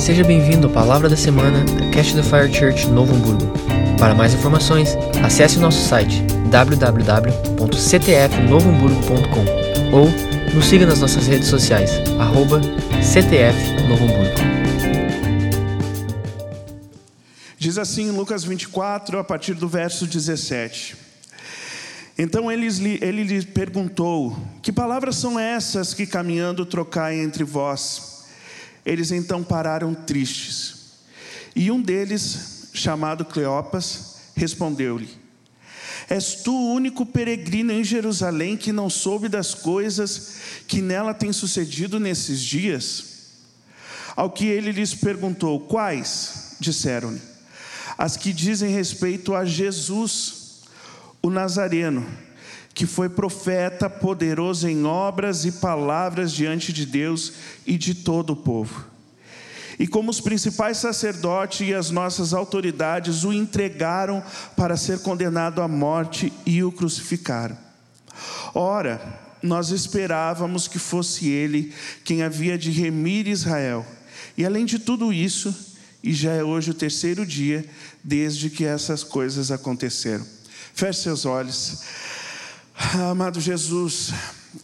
Seja bem-vindo à Palavra da Semana da Cash the Fire Church Novo Hamburgo. Para mais informações, acesse o nosso site www.ctfnovohamburgo.com ou nos siga nas nossas redes sociais, arroba. Diz assim em Lucas 24, a partir do verso 17. Então ele, ele lhe perguntou: Que palavras são essas que caminhando trocai entre vós? Eles então pararam tristes. E um deles, chamado Cleopas, respondeu-lhe: És tu o único peregrino em Jerusalém que não soube das coisas que nela têm sucedido nesses dias? Ao que ele lhes perguntou: Quais? Disseram-lhe: As que dizem respeito a Jesus, o Nazareno, que foi profeta, poderoso em obras e palavras diante de Deus e de todo o povo. E como os principais sacerdotes e as nossas autoridades o entregaram para ser condenado à morte e o crucificaram. Ora, nós esperávamos que fosse ele quem havia de remir Israel. E além de tudo isso, e já é hoje o terceiro dia desde que essas coisas aconteceram. Feche seus olhos. Amado Jesus,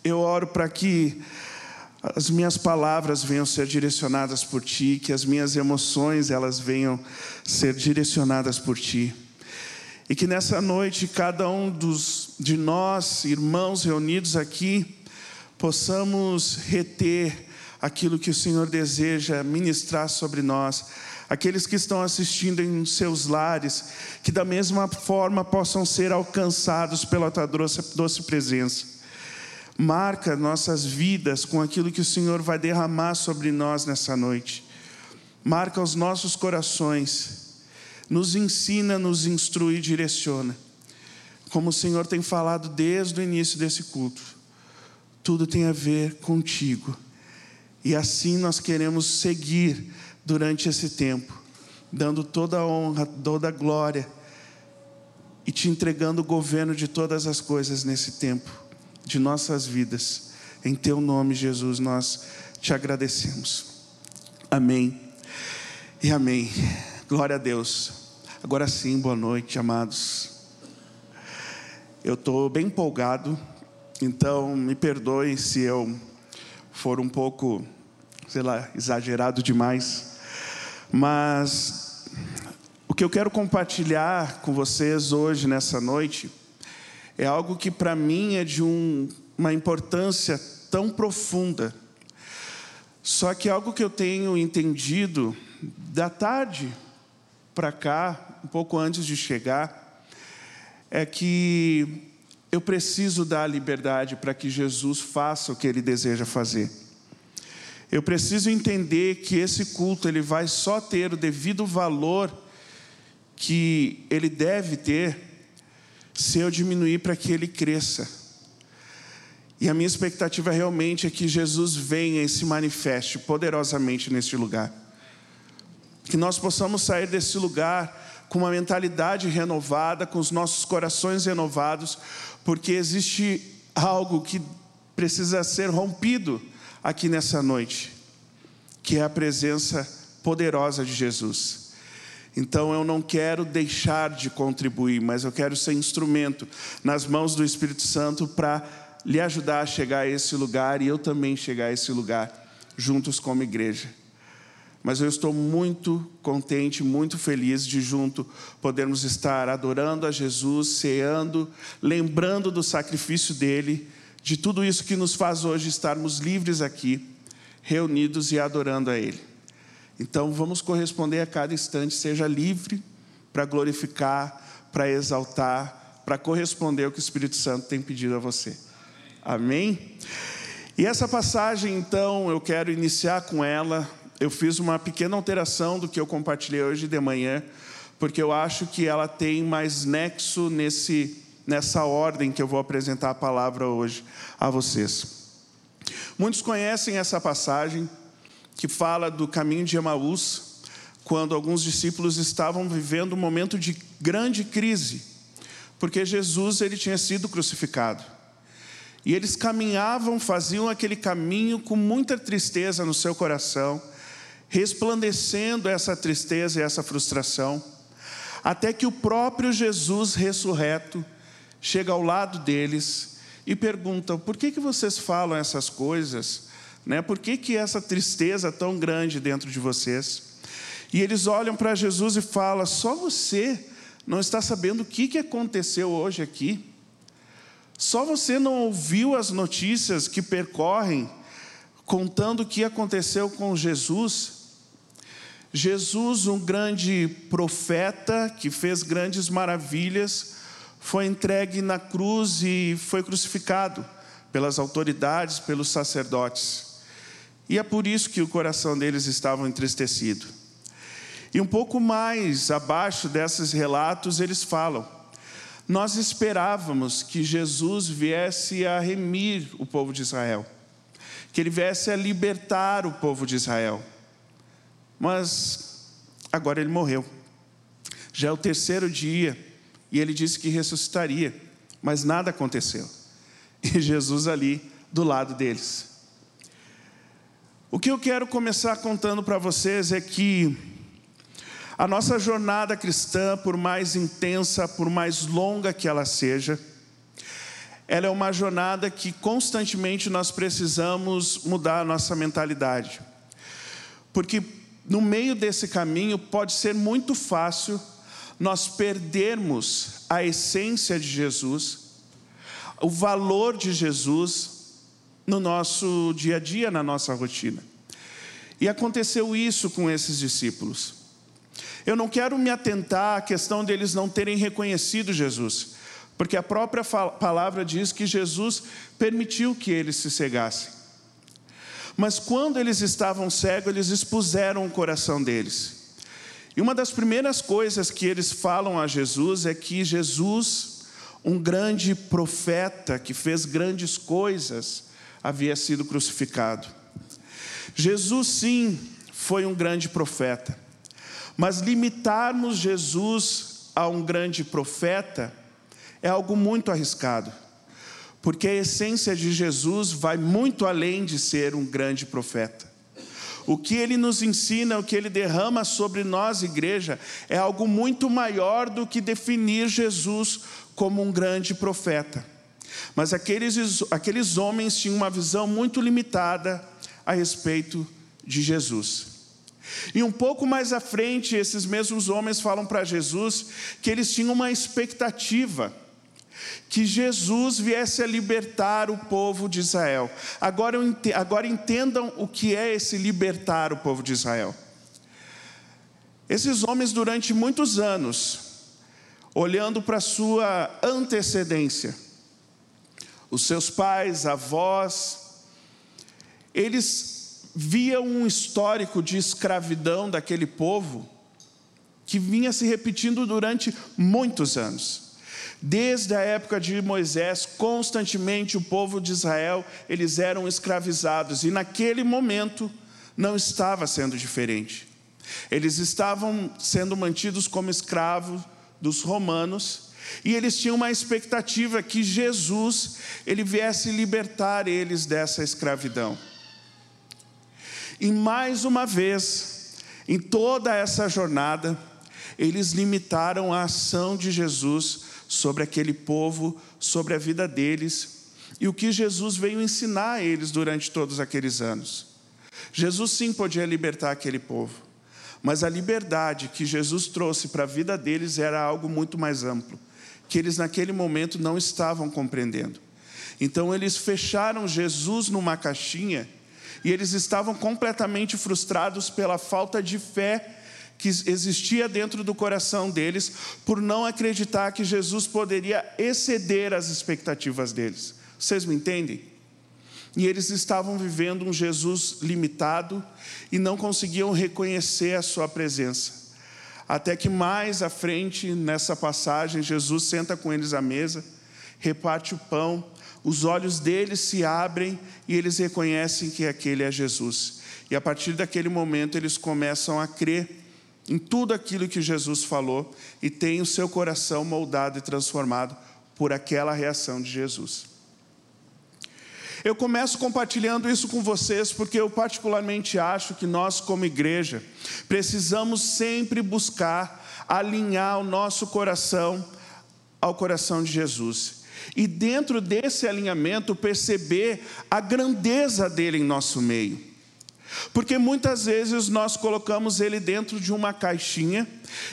eu oro para que as minhas palavras venham ser direcionadas por ti, que as minhas emoções elas venham ser direcionadas por ti. E que nessa noite cada um dos de nós, irmãos reunidos aqui, possamos reter aquilo que o Senhor deseja ministrar sobre nós. Aqueles que estão assistindo em seus lares, que da mesma forma possam ser alcançados pela tua doce, doce presença. Marca nossas vidas com aquilo que o Senhor vai derramar sobre nós nessa noite. Marca os nossos corações. Nos ensina, nos instrui e direciona. Como o Senhor tem falado desde o início desse culto. Tudo tem a ver contigo. E assim nós queremos seguir durante esse tempo, dando toda a honra, toda a glória e te entregando o governo de todas as coisas nesse tempo de nossas vidas. Em teu nome, Jesus, nós te agradecemos. Amém e amém. Glória a Deus. Agora sim, boa noite, amados. Eu estou bem empolgado, então me perdoe se eu for um pouco, sei lá, exagerado demais, mas o que eu quero compartilhar com vocês hoje, nessa noite, é algo que para mim é de um, uma importância tão profunda. Só que algo que eu tenho entendido da tarde para cá, um pouco antes de chegar, é que eu preciso dar liberdade para que Jesus faça o que ele deseja fazer. Eu preciso entender que esse culto ele vai só ter o devido valor que ele deve ter se eu diminuir para que ele cresça. E a minha expectativa realmente é que Jesus venha e se manifeste poderosamente neste lugar. Que nós possamos sair desse lugar com uma mentalidade renovada, com os nossos corações renovados, porque existe algo que precisa ser rompido aqui nessa noite, que é a presença poderosa de Jesus. Então eu não quero deixar de contribuir, mas eu quero ser instrumento nas mãos do Espírito Santo para lhe ajudar a chegar a esse lugar e eu também chegar a esse lugar, juntos como igreja. Mas eu estou muito contente, muito feliz de junto podermos estar adorando a Jesus, ceando, lembrando do sacrifício dele, de tudo isso que nos faz hoje estarmos livres aqui, reunidos e adorando a Ele. Então vamos corresponder a cada instante, seja livre para glorificar, para exaltar, para corresponder ao que o Espírito Santo tem pedido a você. Amém? E essa passagem, então, eu quero iniciar com ela. Eu fiz uma pequena alteração do que eu compartilhei hoje de manhã, porque eu acho que ela tem mais nexo nesse, nessa ordem que eu vou apresentar a palavra hoje a vocês. Muitos conhecem essa passagem, que fala do caminho de Emaús, quando alguns discípulos estavam vivendo um momento de grande crise, porque Jesus ele tinha sido crucificado. E eles caminhavam, faziam aquele caminho com muita tristeza no seu coração, resplandecendo essa tristeza e essa frustração, até que o próprio Jesus ressurreto chega ao lado deles e pergunta: por que, que vocês falam essas coisas? Né? Por que, que essa tristeza tão grande dentro de vocês? E eles olham para Jesus e falam: só você não está sabendo o que, que aconteceu hoje aqui? Só você não ouviu as notícias que percorrem contando o que aconteceu com Jesus? Jesus, um grande profeta que fez grandes maravilhas, foi entregue na cruz e foi crucificado pelas autoridades, pelos sacerdotes. E é por isso que o coração deles estava entristecido. E um pouco mais abaixo desses relatos, eles falam: Nós esperávamos que Jesus viesse a remir o povo de Israel, que ele viesse a libertar o povo de Israel mas agora ele morreu. Já é o terceiro dia e ele disse que ressuscitaria, mas nada aconteceu. E Jesus ali do lado deles. O que eu quero começar contando para vocês é que a nossa jornada cristã, por mais intensa, por mais longa que ela seja, ela é uma jornada que constantemente nós precisamos mudar a nossa mentalidade. Porque no meio desse caminho pode ser muito fácil nós perdermos a essência de Jesus, o valor de Jesus no nosso dia a dia, na nossa rotina. E aconteceu isso com esses discípulos. Eu não quero me atentar à questão deles não terem reconhecido Jesus, porque a própria palavra diz que Jesus permitiu que eles se cegassem. Mas quando eles estavam cegos, eles expuseram o coração deles. E uma das primeiras coisas que eles falam a Jesus é que Jesus, um grande profeta que fez grandes coisas, havia sido crucificado. Jesus, sim, foi um grande profeta, mas limitarmos Jesus a um grande profeta é algo muito arriscado porque a essência de Jesus vai muito além de ser um grande profeta. O que ele nos ensina, o que ele derrama sobre nós, igreja, é algo muito maior do que definir Jesus como um grande profeta. Mas aqueles, aqueles homens tinham uma visão muito limitada a respeito de Jesus. E um pouco mais à frente, esses mesmos homens falam para Jesus que eles tinham uma expectativa que Jesus viesse a libertar o povo de Israel. Agora, agora entendam o que é esse libertar o povo de Israel. Esses homens, durante muitos anos, olhando para sua antecedência, os seus pais, avós, eles viam um histórico de escravidão daquele povo que vinha se repetindo durante muitos anos. Desde a época de Moisés, constantemente o povo de Israel, eles eram escravizados e naquele momento não estava sendo diferente. Eles estavam sendo mantidos como escravos dos romanos e eles tinham uma expectativa que Jesus ele viesse libertar eles dessa escravidão. E mais uma vez, em toda essa jornada, eles limitaram a ação de Jesus sobre aquele povo, sobre a vida deles e o que Jesus veio ensinar a eles durante todos aqueles anos. Jesus sim podia libertar aquele povo, mas a liberdade que Jesus trouxe para a vida deles era algo muito mais amplo, que eles naquele momento não estavam compreendendo. Então eles fecharam Jesus numa caixinha e eles estavam completamente frustrados pela falta de fé que existia dentro do coração deles por não acreditar que Jesus poderia exceder as expectativas deles. Vocês me entendem? E eles estavam vivendo um Jesus limitado e não conseguiam reconhecer a sua presença. Até que mais à frente, nessa passagem, Jesus senta com eles à mesa, reparte o pão, os olhos deles se abrem e eles reconhecem que aquele é Jesus. E a partir daquele momento eles começam a crer em tudo aquilo que Jesus falou e tem o seu coração moldado e transformado por aquela reação de Jesus. Eu começo compartilhando isso com vocês porque eu, particularmente, acho que nós, como igreja, precisamos sempre buscar alinhar o nosso coração ao coração de Jesus. E dentro desse alinhamento, perceber a grandeza dele em nosso meio. Porque muitas vezes nós colocamos ele dentro de uma caixinha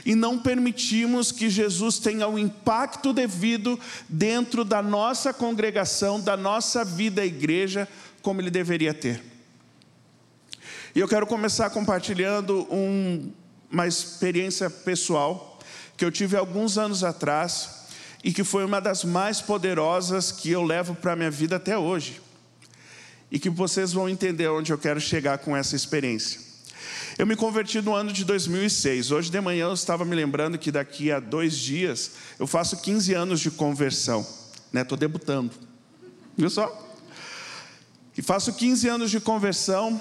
e não permitimos que Jesus tenha o impacto devido dentro da nossa congregação, da nossa vida igreja, como ele deveria ter. E eu quero começar compartilhando um, uma experiência pessoal que eu tive alguns anos atrás e que foi uma das mais poderosas que eu levo para a minha vida até hoje e que vocês vão entender onde eu quero chegar com essa experiência. Eu me converti no ano de 2006. Hoje de manhã eu estava me lembrando que daqui a dois dias eu faço 15 anos de conversão. Estou né? debutando. Viu só? E faço 15 anos de conversão,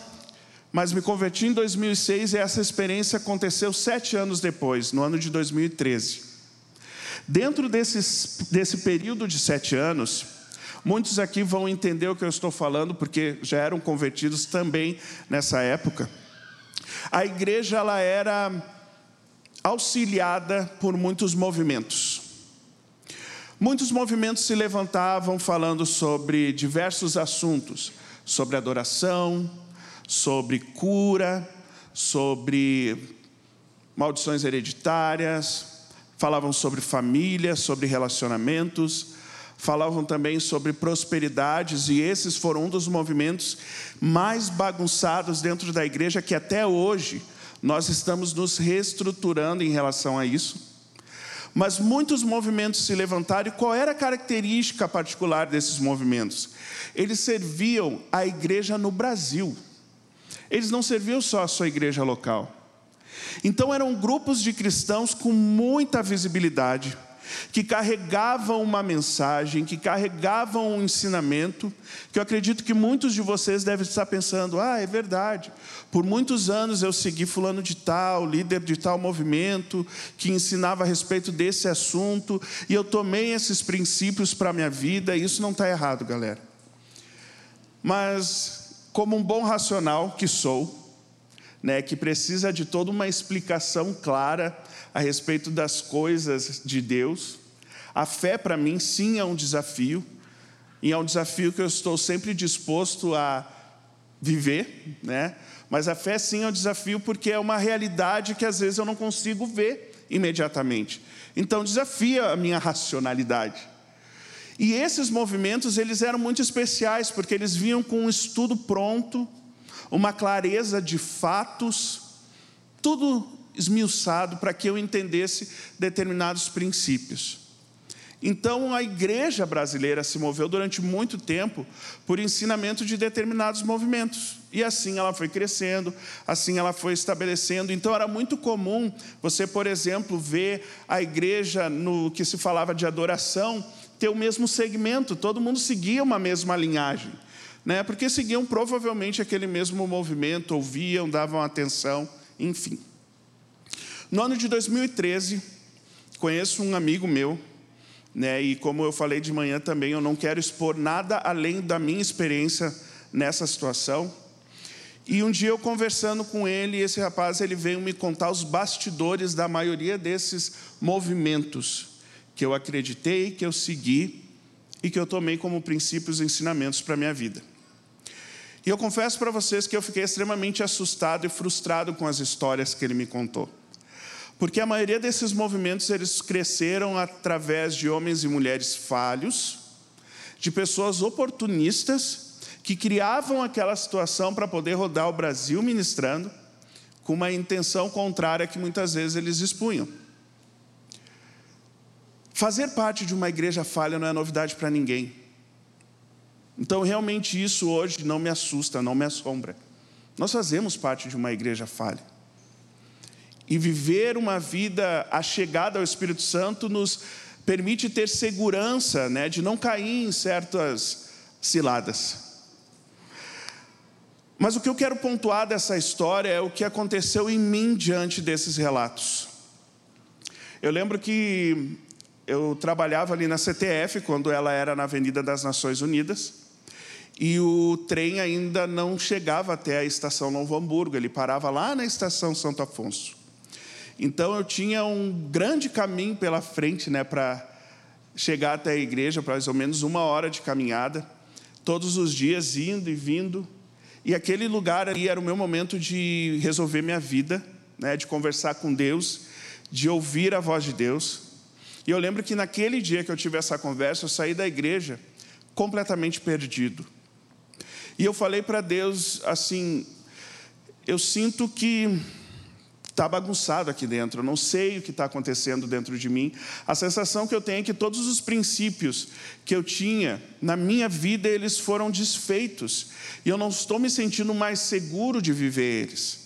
mas me converti em 2006 e essa experiência aconteceu sete anos depois, no ano de 2013. Dentro desses, desse período de sete anos, Muitos aqui vão entender o que eu estou falando, porque já eram convertidos também nessa época. A igreja ela era auxiliada por muitos movimentos. Muitos movimentos se levantavam falando sobre diversos assuntos, sobre adoração, sobre cura, sobre maldições hereditárias, falavam sobre família, sobre relacionamentos, falavam também sobre prosperidades, e esses foram um dos movimentos mais bagunçados dentro da igreja, que até hoje nós estamos nos reestruturando em relação a isso. Mas muitos movimentos se levantaram, e qual era a característica particular desses movimentos? Eles serviam a igreja no Brasil, eles não serviam só a sua igreja local. Então eram grupos de cristãos com muita visibilidade, que carregavam uma mensagem, que carregavam um ensinamento, que eu acredito que muitos de vocês devem estar pensando: ah, é verdade. Por muitos anos eu segui fulano de tal, líder de tal movimento, que ensinava a respeito desse assunto, e eu tomei esses princípios para a minha vida, e isso não está errado, galera. Mas, como um bom racional que sou, né, que precisa de toda uma explicação clara a respeito das coisas de Deus. A fé, para mim, sim, é um desafio, e é um desafio que eu estou sempre disposto a viver, né? Mas a fé, sim, é um desafio porque é uma realidade que às vezes eu não consigo ver imediatamente. Então, desafia a minha racionalidade. E esses movimentos, eles eram muito especiais, porque eles vinham com um estudo pronto, uma clareza de fatos, tudo esmiuçado para que eu entendesse determinados princípios. Então, a igreja brasileira se moveu durante muito tempo por ensinamento de determinados movimentos. E assim ela foi crescendo, assim ela foi estabelecendo. Então, era muito comum você, por exemplo, ver a igreja no que se falava de adoração ter o mesmo segmento, todo mundo seguia uma mesma linhagem né? porque seguiam provavelmente aquele mesmo movimento, ouviam, davam atenção, enfim. No ano de 2013, conheço um amigo meu, né, e como eu falei de manhã também, eu não quero expor nada além da minha experiência nessa situação. E um dia eu conversando com ele, esse rapaz ele veio me contar os bastidores da maioria desses movimentos que eu acreditei, que eu segui e que eu tomei como princípios e ensinamentos para a minha vida. E eu confesso para vocês que eu fiquei extremamente assustado e frustrado com as histórias que ele me contou. Porque a maioria desses movimentos eles cresceram através de homens e mulheres falhos, de pessoas oportunistas que criavam aquela situação para poder rodar o Brasil ministrando, com uma intenção contrária que muitas vezes eles expunham. Fazer parte de uma igreja falha não é novidade para ninguém. Então, realmente, isso hoje não me assusta, não me assombra. Nós fazemos parte de uma igreja falha. E viver uma vida achegada ao Espírito Santo nos permite ter segurança né, de não cair em certas ciladas. Mas o que eu quero pontuar dessa história é o que aconteceu em mim diante desses relatos. Eu lembro que eu trabalhava ali na CTF, quando ela era na Avenida das Nações Unidas. e o trem ainda não chegava até a estação Novo Hamburgo, ele parava lá na estação Santo Afonso. Então eu tinha um grande caminho pela frente né, para chegar até a igreja, mais ou menos uma hora de caminhada, todos os dias indo e vindo. E aquele lugar ali era o meu momento de resolver minha vida, né, de conversar com Deus, de ouvir a voz de Deus. E eu lembro que naquele dia que eu tive essa conversa, eu saí da igreja completamente perdido. E eu falei para Deus assim: eu sinto que está bagunçado aqui dentro, eu não sei o que está acontecendo dentro de mim. A sensação que eu tenho é que todos os princípios que eu tinha na minha vida, eles foram desfeitos, e eu não estou me sentindo mais seguro de viver eles.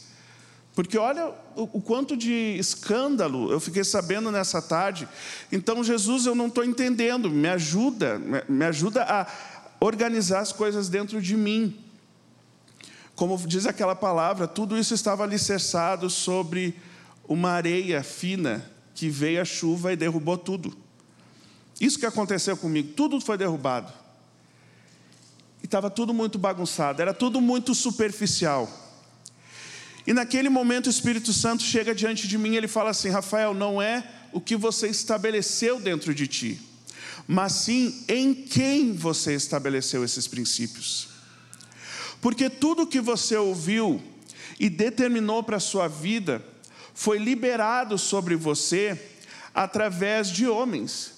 Porque olha o, quanto de escândalo eu fiquei sabendo nessa tarde. Então, Jesus, eu não estou entendendo, me ajuda, me ajuda a organizar as coisas dentro de mim. Como diz aquela palavra, tudo isso estava alicerçado sobre uma areia fina que veio a chuva e derrubou tudo. Isso que aconteceu comigo, tudo foi derrubado. E estava tudo muito bagunçado, era tudo muito superficial. E naquele momento o Espírito Santo chega diante de mim e ele fala assim: Rafael, não é o que você estabeleceu dentro de ti, mas sim em quem você estabeleceu esses princípios. Porque tudo que você ouviu e determinou para a sua vida foi liberado sobre você através de homens,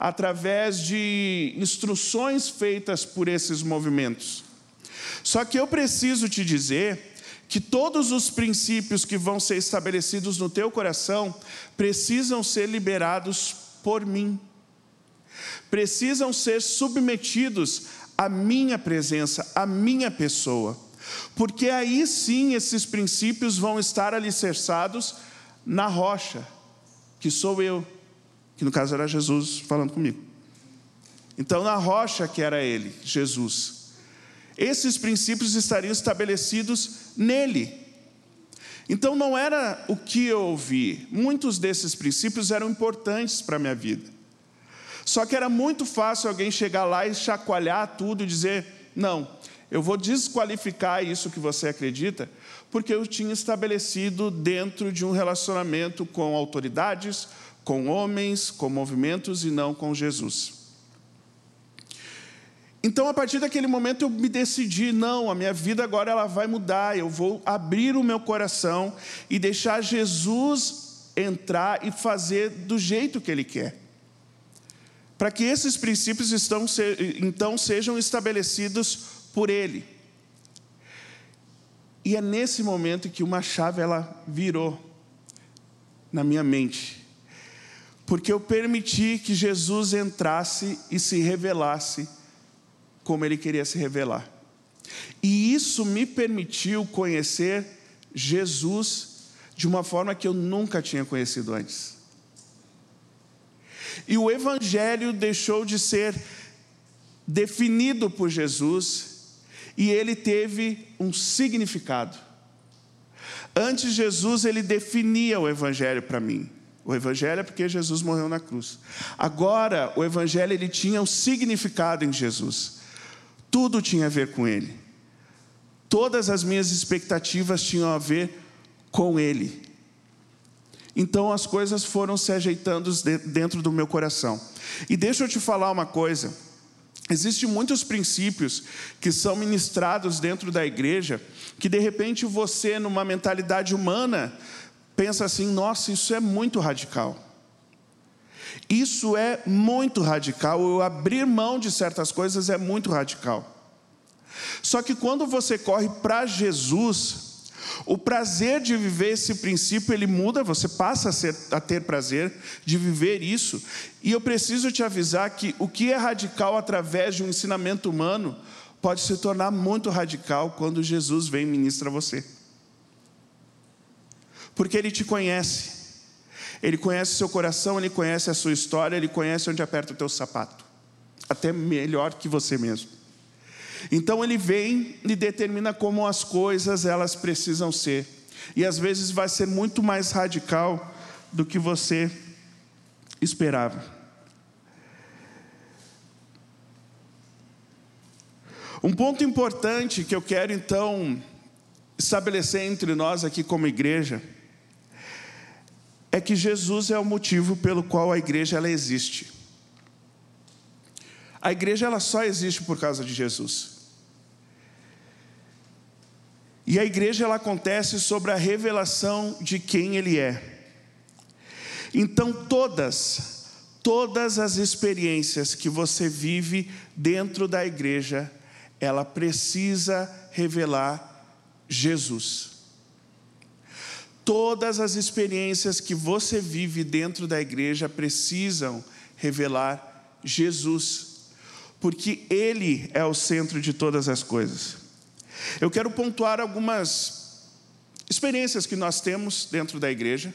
através de instruções feitas por esses movimentos. Só que eu preciso te dizer que todos os princípios que vão ser estabelecidos no teu coração precisam ser liberados por mim. Precisam ser submetidos a minha presença, a minha pessoa. Porque aí sim esses princípios vão estar alicerçados na rocha, que sou eu, que no caso era Jesus falando comigo. Então, na rocha que era Ele, Jesus. Esses princípios estariam estabelecidos nele. Então, não era o que eu ouvi, muitos desses princípios eram importantes para a minha vida. Só que era muito fácil alguém chegar lá e chacoalhar tudo e dizer: não, eu vou desqualificar isso que você acredita, porque eu tinha estabelecido dentro de um relacionamento com autoridades, com homens, com movimentos e não com Jesus. Então, a partir daquele momento, eu me decidi: não, a minha vida agora ela vai mudar, eu vou abrir o meu coração e deixar Jesus entrar e fazer do jeito que Ele quer para que esses princípios estão, então sejam estabelecidos por Ele. E é nesse momento que uma chave ela virou na minha mente, porque eu permiti que Jesus entrasse e se revelasse como Ele queria se revelar. E isso me permitiu conhecer Jesus de uma forma que eu nunca tinha conhecido antes. E o Evangelho deixou de ser definido por Jesus e ele teve um significado. Antes Jesus ele definia o Evangelho para mim. O Evangelho é porque Jesus morreu na cruz. Agora o Evangelho ele tinha um significado em Jesus. Tudo tinha a ver com Ele. Todas as minhas expectativas tinham a ver com Ele. Então as coisas foram se ajeitando dentro do meu coração. E deixa eu te falar uma coisa. Existem muitos princípios que são ministrados dentro da igreja que de repente você, numa mentalidade humana, pensa assim: nossa, isso é muito radical. Isso é muito radical. Eu abrir mão de certas coisas é muito radical. Só que quando você corre para Jesus, o prazer de viver esse princípio, ele muda, você passa a, ser, a, ter prazer de viver isso. E eu preciso te avisar que o que é radical através de um ensinamento humano pode se tornar muito radical quando Jesus vem e ministra você. Porque ele te conhece. Ele conhece o seu coração, ele conhece a sua história, ele conhece onde aperta o teu sapato. Até melhor que você mesmo. Então ele vem e determina como as coisas elas precisam ser. E às vezes vai ser muito mais radical do que você esperava. Um ponto importante que eu quero então estabelecer entre nós aqui como igreja é que Jesus é o motivo pelo qual a igreja ela existe. A igreja ela só existe por causa de Jesus. E a igreja ela acontece sobre a revelação de quem ele é. Então todas, todas as experiências que você vive dentro da igreja, ela precisa revelar Jesus. Todas as experiências que você vive dentro da igreja precisam revelar Jesus, porque Ele é o centro de todas as coisas. Eu quero pontuar algumas experiências que nós temos dentro da igreja,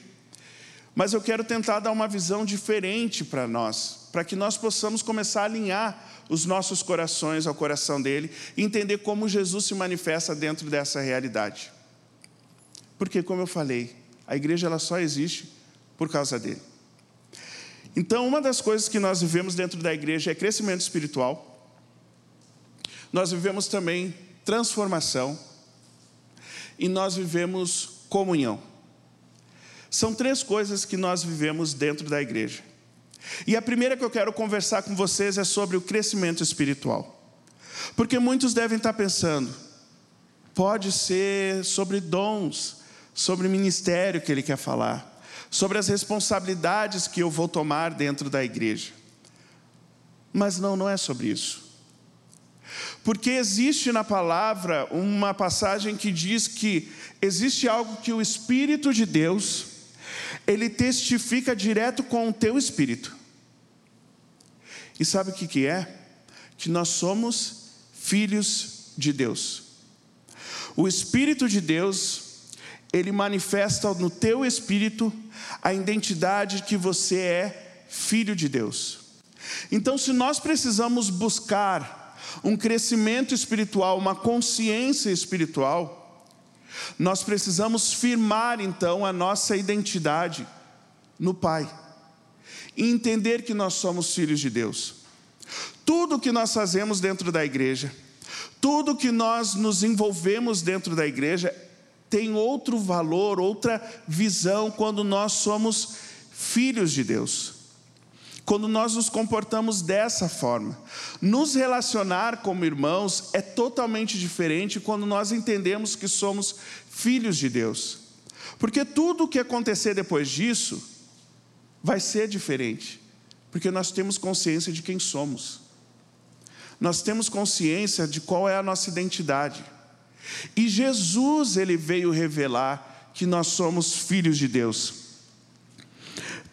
mas eu quero tentar dar uma visão diferente para nós, para que nós possamos começar a alinhar os nossos corações ao coração dele e entender como Jesus se manifesta dentro dessa realidade. Porque, como eu falei, a igreja ela só existe por causa dele. Então, uma das coisas que nós vivemos dentro da igreja é crescimento espiritual. Nós vivemos também transformação e nós vivemos comunhão. São três coisas que nós vivemos dentro da igreja. E a primeira que eu quero conversar com vocês é sobre o crescimento espiritual. Porque muitos devem estar pensando, pode ser sobre dons, sobre ministério que ele quer falar, sobre as responsabilidades que eu vou tomar dentro da igreja. Mas não, não é sobre isso. Porque existe na palavra uma passagem que diz que existe algo que o Espírito de Deus, ele testifica direto com o teu espírito. E sabe o que, que é? Que nós somos filhos de Deus. O Espírito de Deus, ele manifesta no teu espírito a identidade que você é filho de Deus. Então, se nós precisamos buscar um crescimento espiritual, uma consciência espiritual, nós precisamos firmar então a nossa identidade no Pai e entender que nós somos filhos de Deus. Tudo que nós fazemos dentro da igreja, tudo que nós nos envolvemos dentro da igreja, tem outro valor, outra visão quando nós somos filhos de Deus. Quando nós nos comportamos dessa forma, nos relacionar como irmãos é totalmente diferente quando nós entendemos que somos filhos de Deus. Porque tudo o que acontecer depois disso, vai ser diferente, porque nós temos consciência de quem somos, nós temos consciência de qual é a nossa identidade, e Jesus, ele veio revelar que nós somos filhos de Deus,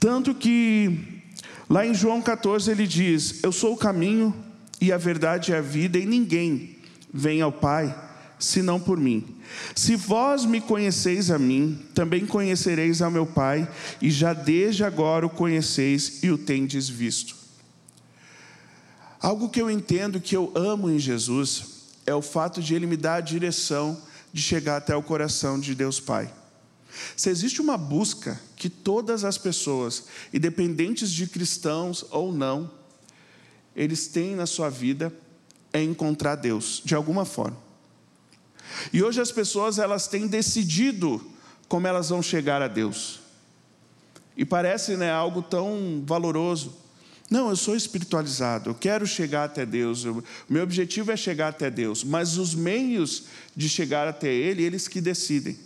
tanto que, lá em João 14, ele diz: Eu sou o caminho e a verdade e a vida, e ninguém vem ao Pai senão por mim. Se vós me conheceis a mim, também conhecereis ao meu Pai, e já desde agora o conheceis e o tendes visto. Algo que eu entendo que eu amo em Jesus é o fato de ele me dar a direção de chegar até o coração de Deus Pai. Se existe uma busca que todas as pessoas, independentes de cristãos ou não, eles têm na sua vida, é encontrar Deus, de alguma forma. E hoje as pessoas elas têm decidido como elas vão chegar a Deus. E parece né, algo tão valoroso. Não, eu sou espiritualizado, eu quero chegar até Deus, o meu objetivo é chegar até Deus, mas os meios de chegar até Ele, eles que decidem.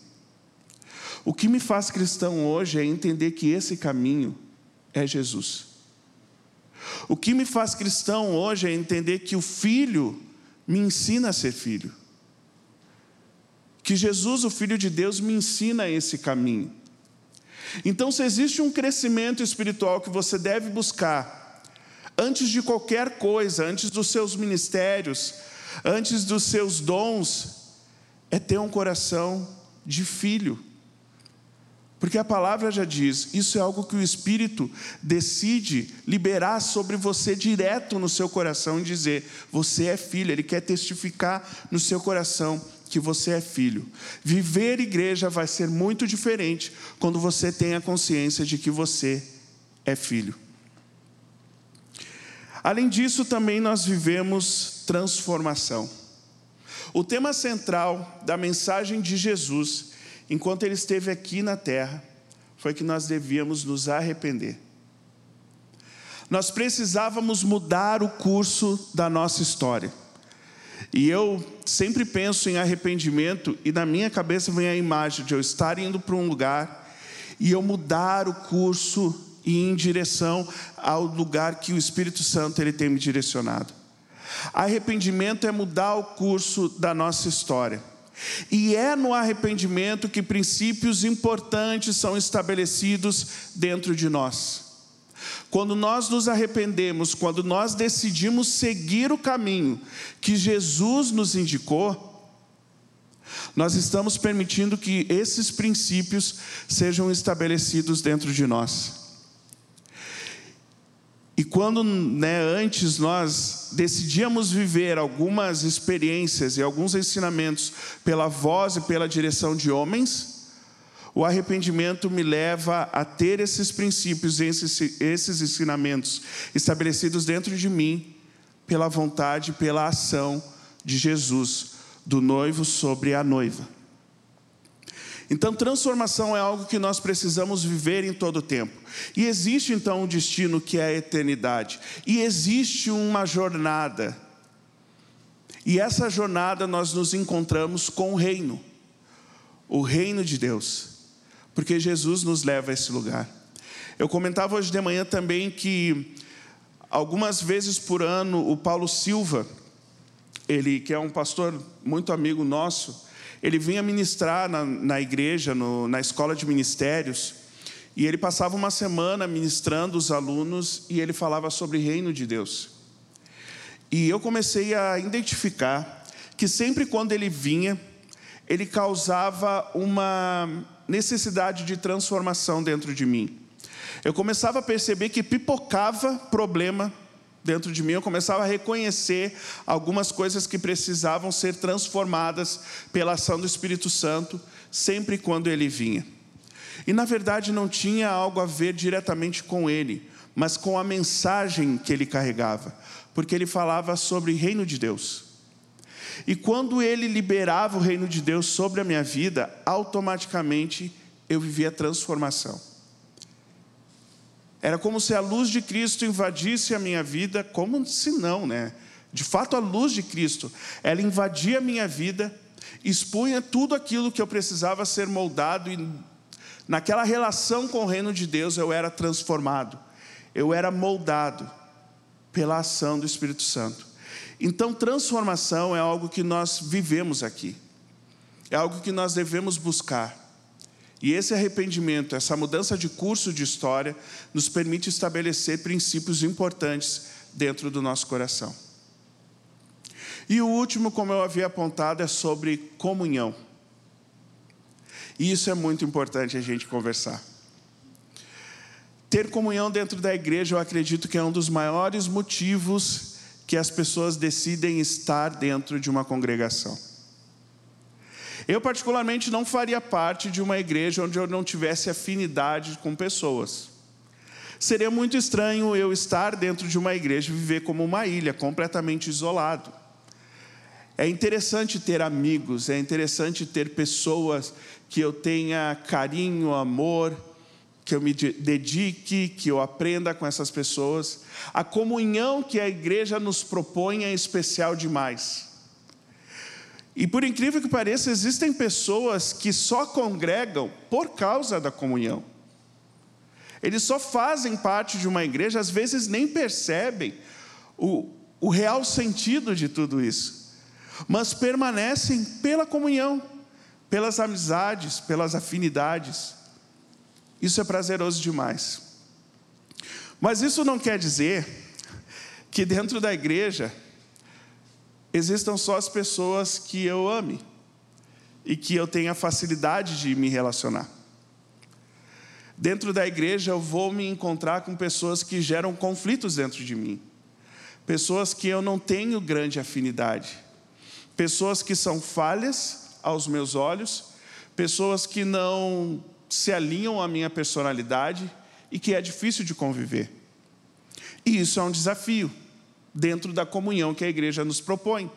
O que me faz cristão hoje é entender que esse caminho é Jesus. O que me faz cristão hoje é entender que o Filho me ensina a ser filho que Jesus, o Filho de Deus, me ensina esse caminho. Então, se existe um crescimento espiritual que você deve buscar, antes de qualquer coisa, antes dos seus ministérios, antes dos seus dons, é ter um coração de filho. Porque a palavra já diz, isso é algo que o Espírito decide liberar sobre você direto no seu coração e dizer: você é filho, ele quer testificar no seu coração que você é filho. Viver igreja vai ser muito diferente quando você tem a consciência de que você é filho. Além disso, também nós vivemos transformação. O tema central da mensagem de Jesus, enquanto ele esteve aqui na terra, foi que nós devíamos nos arrepender. Nós precisávamos mudar o curso da nossa história. E eu sempre penso em arrependimento, e na minha cabeça vem a imagem de eu estar indo para um lugar e eu mudar o curso e em direção ao lugar que o Espírito Santo ele tem me direcionado. Arrependimento é mudar o curso da nossa história. E é no arrependimento que princípios importantes são estabelecidos dentro de nós. Quando nós nos arrependemos, quando nós decidimos seguir o caminho que Jesus nos indicou, nós estamos permitindo que esses princípios sejam estabelecidos dentro de nós. E quando né, antes nós decidíamos viver algumas experiências e alguns ensinamentos pela voz e pela direção de homens, o arrependimento me leva a ter esses princípios, esses, esses ensinamentos estabelecidos dentro de mim, pela vontade, pela ação de Jesus, do noivo sobre a noiva. Então, transformação é algo que nós precisamos viver em todo o tempo. E existe então um destino que é a eternidade. E existe uma jornada. E essa jornada nós nos encontramos com o reino, o reino de Deus, porque Jesus nos leva a esse lugar. Eu comentava hoje de manhã também que algumas vezes por ano o Paulo Silva, ele que é um pastor muito amigo nosso, ele vinha ministrar na, na igreja, no, na escola de ministérios, e ele passava uma semana ministrando os alunos e ele falava sobre reino de Deus. E eu comecei a identificar que sempre quando ele vinha, ele causava uma necessidade de transformação dentro de mim. Eu começava a perceber que pipocava problema dentro de mim, eu começava a reconhecer algumas coisas que precisavam ser transformadas pela ação do Espírito Santo, sempre quando ele vinha. E na verdade não tinha algo a ver diretamente com ele, mas com a mensagem que ele carregava, porque ele falava sobre o reino de Deus. E quando ele liberava o reino de Deus sobre a minha vida, automaticamente eu vivia transformação. Era como se a luz de Cristo invadisse a minha vida, como se não, né? De fato, a luz de Cristo, ela invadia a minha vida, expunha tudo aquilo que eu precisava ser moldado, e naquela relação com o reino de Deus eu era transformado, eu era moldado pela ação do Espírito Santo. Então, transformação é algo que nós vivemos aqui, é algo que nós devemos buscar. E esse arrependimento, essa mudança de curso de história, nos permite estabelecer princípios importantes dentro do nosso coração. E o último, como eu havia apontado, é sobre comunhão. E isso é muito importante a gente conversar. Ter comunhão dentro da igreja, eu acredito que é um dos maiores motivos que as pessoas decidem estar dentro de uma congregação. Eu, particularmente, não faria parte de uma igreja onde eu não tivesse afinidade com pessoas. Seria muito estranho eu estar dentro de uma igreja e viver como uma ilha, completamente isolado. É interessante ter amigos, é interessante ter pessoas que eu tenha carinho, amor, que eu me dedique, que eu aprenda com essas pessoas. A comunhão que a igreja nos propõe é especial demais. E por incrível que pareça, existem pessoas que só congregam por causa da comunhão. Eles só fazem parte de uma igreja, às vezes nem percebem o, o real sentido de tudo isso, mas permanecem pela comunhão, pelas amizades, pelas afinidades. Isso é prazeroso demais. Mas isso não quer dizer que dentro da igreja existam só as pessoas que eu ame e que eu tenha facilidade de me relacionar. Dentro da igreja eu vou me encontrar com pessoas que geram conflitos dentro de mim, pessoas que eu não tenho grande afinidade, pessoas que são falhas aos meus olhos, pessoas que não se alinham à minha personalidade e que é difícil de conviver. E isso é um desafio dentro da comunhão que a igreja nos propõe.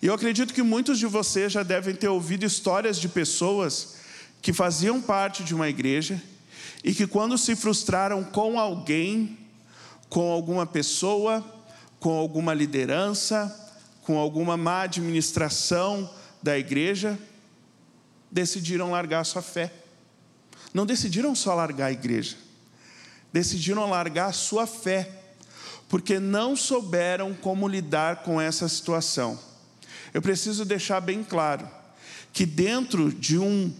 E eu acredito que muitos de vocês já devem ter ouvido histórias de pessoas que faziam parte de uma igreja e que, quando se frustraram com alguém, com alguma pessoa, com alguma liderança, com alguma má administração da igreja, decidiram largar sua fé. Não decidiram só largar a igreja, decidiram largar a sua fé, porque não souberam como lidar com essa situação. Eu preciso deixar bem claro que dentro de um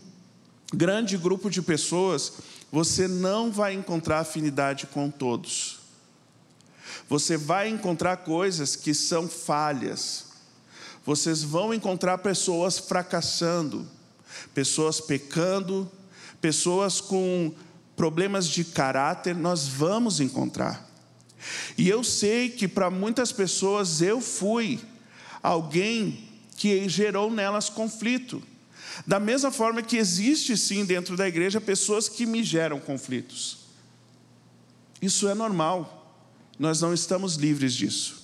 grande grupo de pessoas, você não vai encontrar afinidade com todos. Você vai encontrar coisas que são falhas. Vocês vão encontrar pessoas fracassando, pessoas pecando, pessoas com problemas de caráter, nós vamos encontrar. E eu sei que para muitas pessoas eu fui alguém que gerou nelas conflito. Da mesma forma que existe sim dentro da igreja pessoas que me geram conflitos. Isso é normal. Nós não estamos livres disso.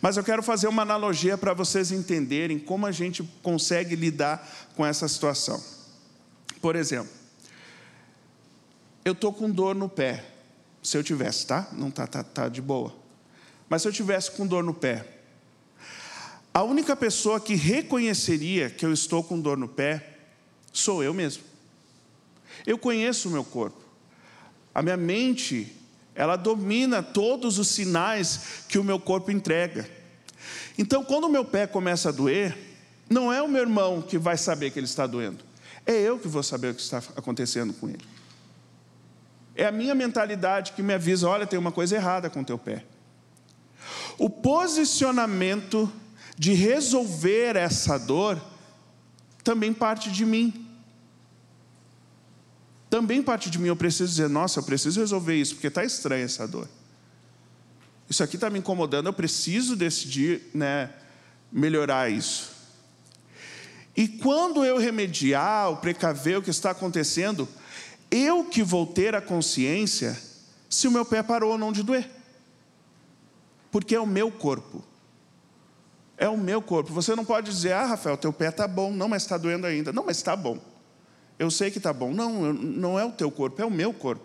Mas eu quero fazer uma analogia para vocês entenderem como a gente consegue lidar com essa situação. Por exemplo, eu estou com dor no pé. Se eu tivesse, tá? Não tá, tá, tá de boa. Mas se eu tivesse com dor no pé, a única pessoa que reconheceria que eu estou com dor no pé sou eu mesmo. Eu conheço o meu corpo. A minha mente, ela domina todos os sinais que o meu corpo entrega. Então, quando o meu pé começa a doer, não é o meu irmão que vai saber que ele está doendo, é eu que vou saber o que está acontecendo com ele. É a minha mentalidade que me avisa: olha, tem uma coisa errada com o teu pé. O posicionamento de resolver essa dor também parte de mim. Também parte de mim, eu preciso dizer, nossa, eu preciso resolver isso, porque está estranha essa dor. Isso aqui está me incomodando, eu preciso decidir né, melhorar isso. E quando eu remediar, ou precaver o que está acontecendo, eu que vou ter a consciência se o meu pé parou ou não de doer. Porque é o meu corpo. É o meu corpo. Você não pode dizer, ah, Rafael, teu pé está bom. Não, mas está doendo ainda. Não, mas está bom. Eu sei que está bom. Não, não é o teu corpo, é o meu corpo.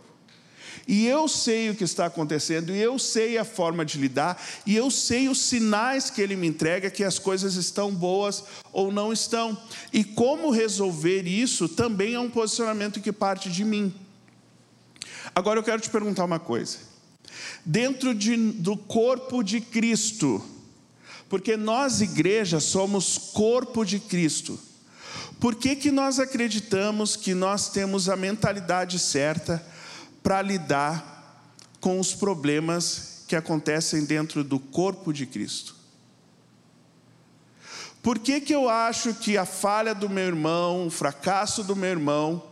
E eu sei o que está acontecendo, e eu sei a forma de lidar, e eu sei os sinais que ele me entrega que as coisas estão boas ou não estão. E como resolver isso também é um posicionamento que parte de mim. Agora eu quero te perguntar uma coisa. Dentro de, do corpo de Cristo, porque nós, igreja, somos corpo de Cristo. Por que, que nós acreditamos que nós temos a mentalidade certa para lidar com os problemas que acontecem dentro do corpo de Cristo? Por que, que eu acho que a falha do meu irmão, o fracasso do meu irmão,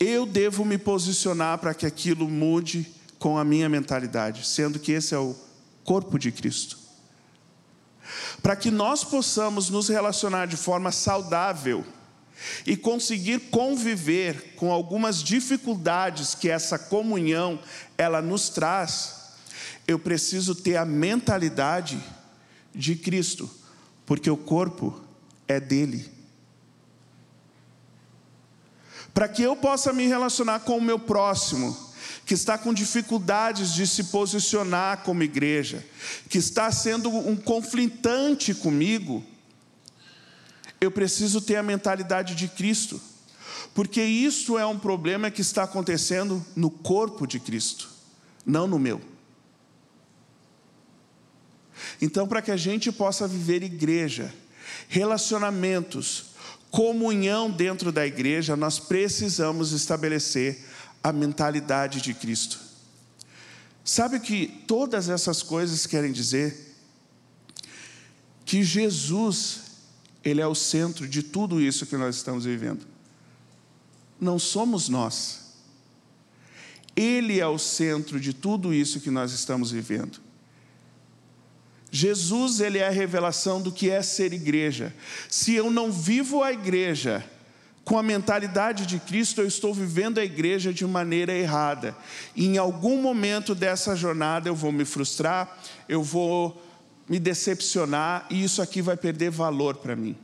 eu devo me posicionar para que aquilo mude com a minha mentalidade, sendo que esse é o corpo de Cristo? para que nós possamos nos relacionar de forma saudável e conseguir conviver com algumas dificuldades que essa comunhão ela nos traz, eu preciso ter a mentalidade de Cristo, porque o corpo é dele. Para que eu possa me relacionar com o meu próximo, que está com dificuldades de se posicionar como igreja, que está sendo um conflitante comigo, eu preciso ter a mentalidade de Cristo, porque isso é um problema que está acontecendo no corpo de Cristo, não no meu. Então, para que a gente possa viver igreja, relacionamentos, comunhão dentro da igreja, nós precisamos estabelecer a mentalidade de Cristo. Sabe o que todas essas coisas querem dizer? Que Jesus, Ele é o centro de tudo isso que nós estamos vivendo. Não somos nós. Ele é o centro de tudo isso que nós estamos vivendo. Jesus, ele é a revelação do que é ser igreja. Se eu não vivo a igreja, com a mentalidade de Cristo, eu estou vivendo a igreja de maneira errada. E em algum momento dessa jornada eu vou me frustrar, eu vou me decepcionar e isso aqui vai perder valor para mim.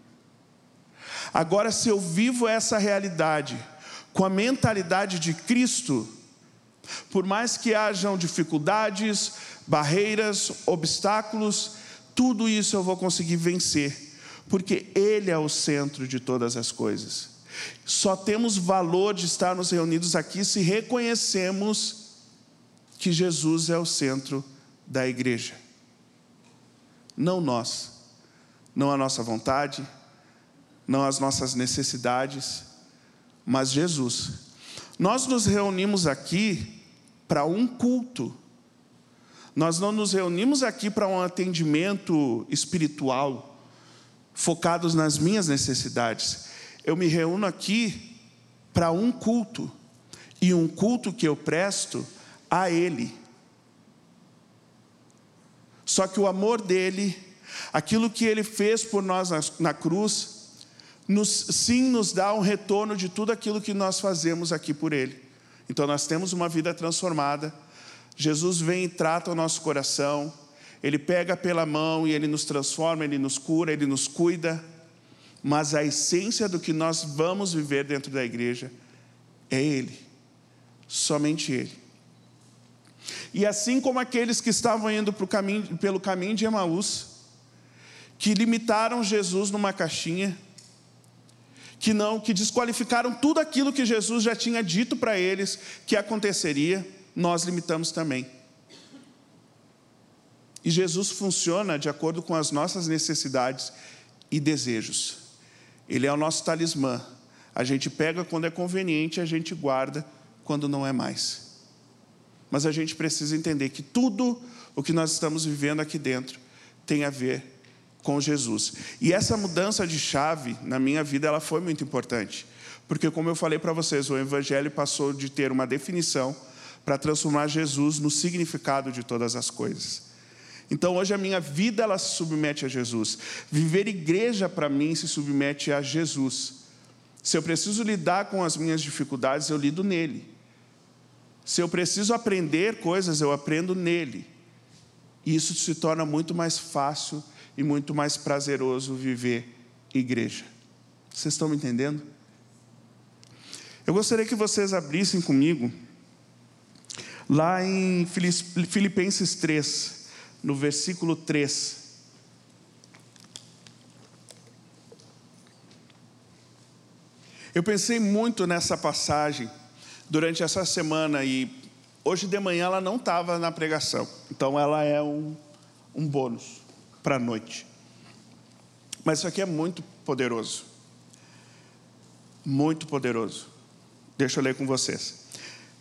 Agora, se eu vivo essa realidade com a mentalidade de Cristo, por mais que hajam dificuldades, barreiras, obstáculos, tudo isso eu vou conseguir vencer, porque Ele é o centro de todas as coisas. Só temos valor de estarmos reunidos aqui se reconhecemos que Jesus é o centro da igreja. Não nós, não a nossa vontade, não as nossas necessidades, mas Jesus. Nós nos reunimos aqui para um culto. Nós não nos reunimos aqui para um atendimento espiritual, focados nas minhas necessidades. Eu me reúno aqui para um culto, e um culto que eu presto a Ele. Só que o amor dele, aquilo que ele fez por nós na, na cruz, nos, sim nos dá um retorno de tudo aquilo que nós fazemos aqui por ele. Então nós temos uma vida transformada. Jesus vem e trata o nosso coração, ele pega pela mão e ele nos transforma, ele nos cura, ele nos cuida. Mas a essência do que nós vamos viver dentro da igreja é ele, somente ele. E assim como aqueles que estavam indo caminho, pelo caminho de Emaús, que limitaram Jesus numa caixinha, que não, que desqualificaram tudo aquilo que Jesus já tinha dito para eles que aconteceria, nós limitamos também. E Jesus funciona de acordo com as nossas necessidades e desejos. Ele é o nosso talismã. A gente pega quando é conveniente, a gente guarda quando não é mais. Mas a gente precisa entender que tudo o que nós estamos vivendo aqui dentro tem a ver com Jesus. E essa mudança de chave na minha vida, ela foi muito importante. Porque como eu falei para vocês, o evangelho passou de ter uma definição para transformar Jesus no significado de todas as coisas. Então hoje a minha vida ela se submete a Jesus. Viver igreja para mim se submete a Jesus. Se eu preciso lidar com as minhas dificuldades, eu lido nele. Se eu preciso aprender coisas, eu aprendo nele. E isso se torna muito mais fácil e muito mais prazeroso viver igreja. Vocês estão me entendendo? Eu gostaria que vocês abrissem comigo lá em Filipenses 3, no versículo 3. Eu pensei muito nessa passagem durante essa semana e hoje de manhã ela não estava na pregação, então ela é um, um bônus para a noite. Mas isso aqui é muito poderoso, muito poderoso. Deixa eu ler com vocês.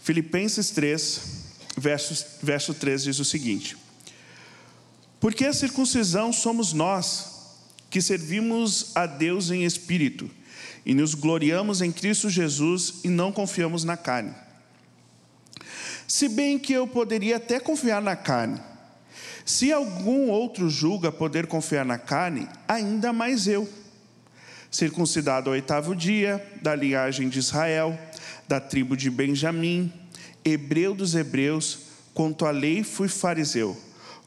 Filipenses 3, verso, verso 3 diz o seguinte: Porque a circuncisão somos nós que servimos a Deus em espírito e nos gloriamos em Cristo Jesus e não confiamos na carne. Se bem que eu poderia até confiar na carne. Se algum outro julga poder confiar na carne, ainda mais eu. Circuncidado ao oitavo dia, da linhagem de Israel, da tribo de Benjamim, hebreu dos hebreus, quanto à lei fui fariseu.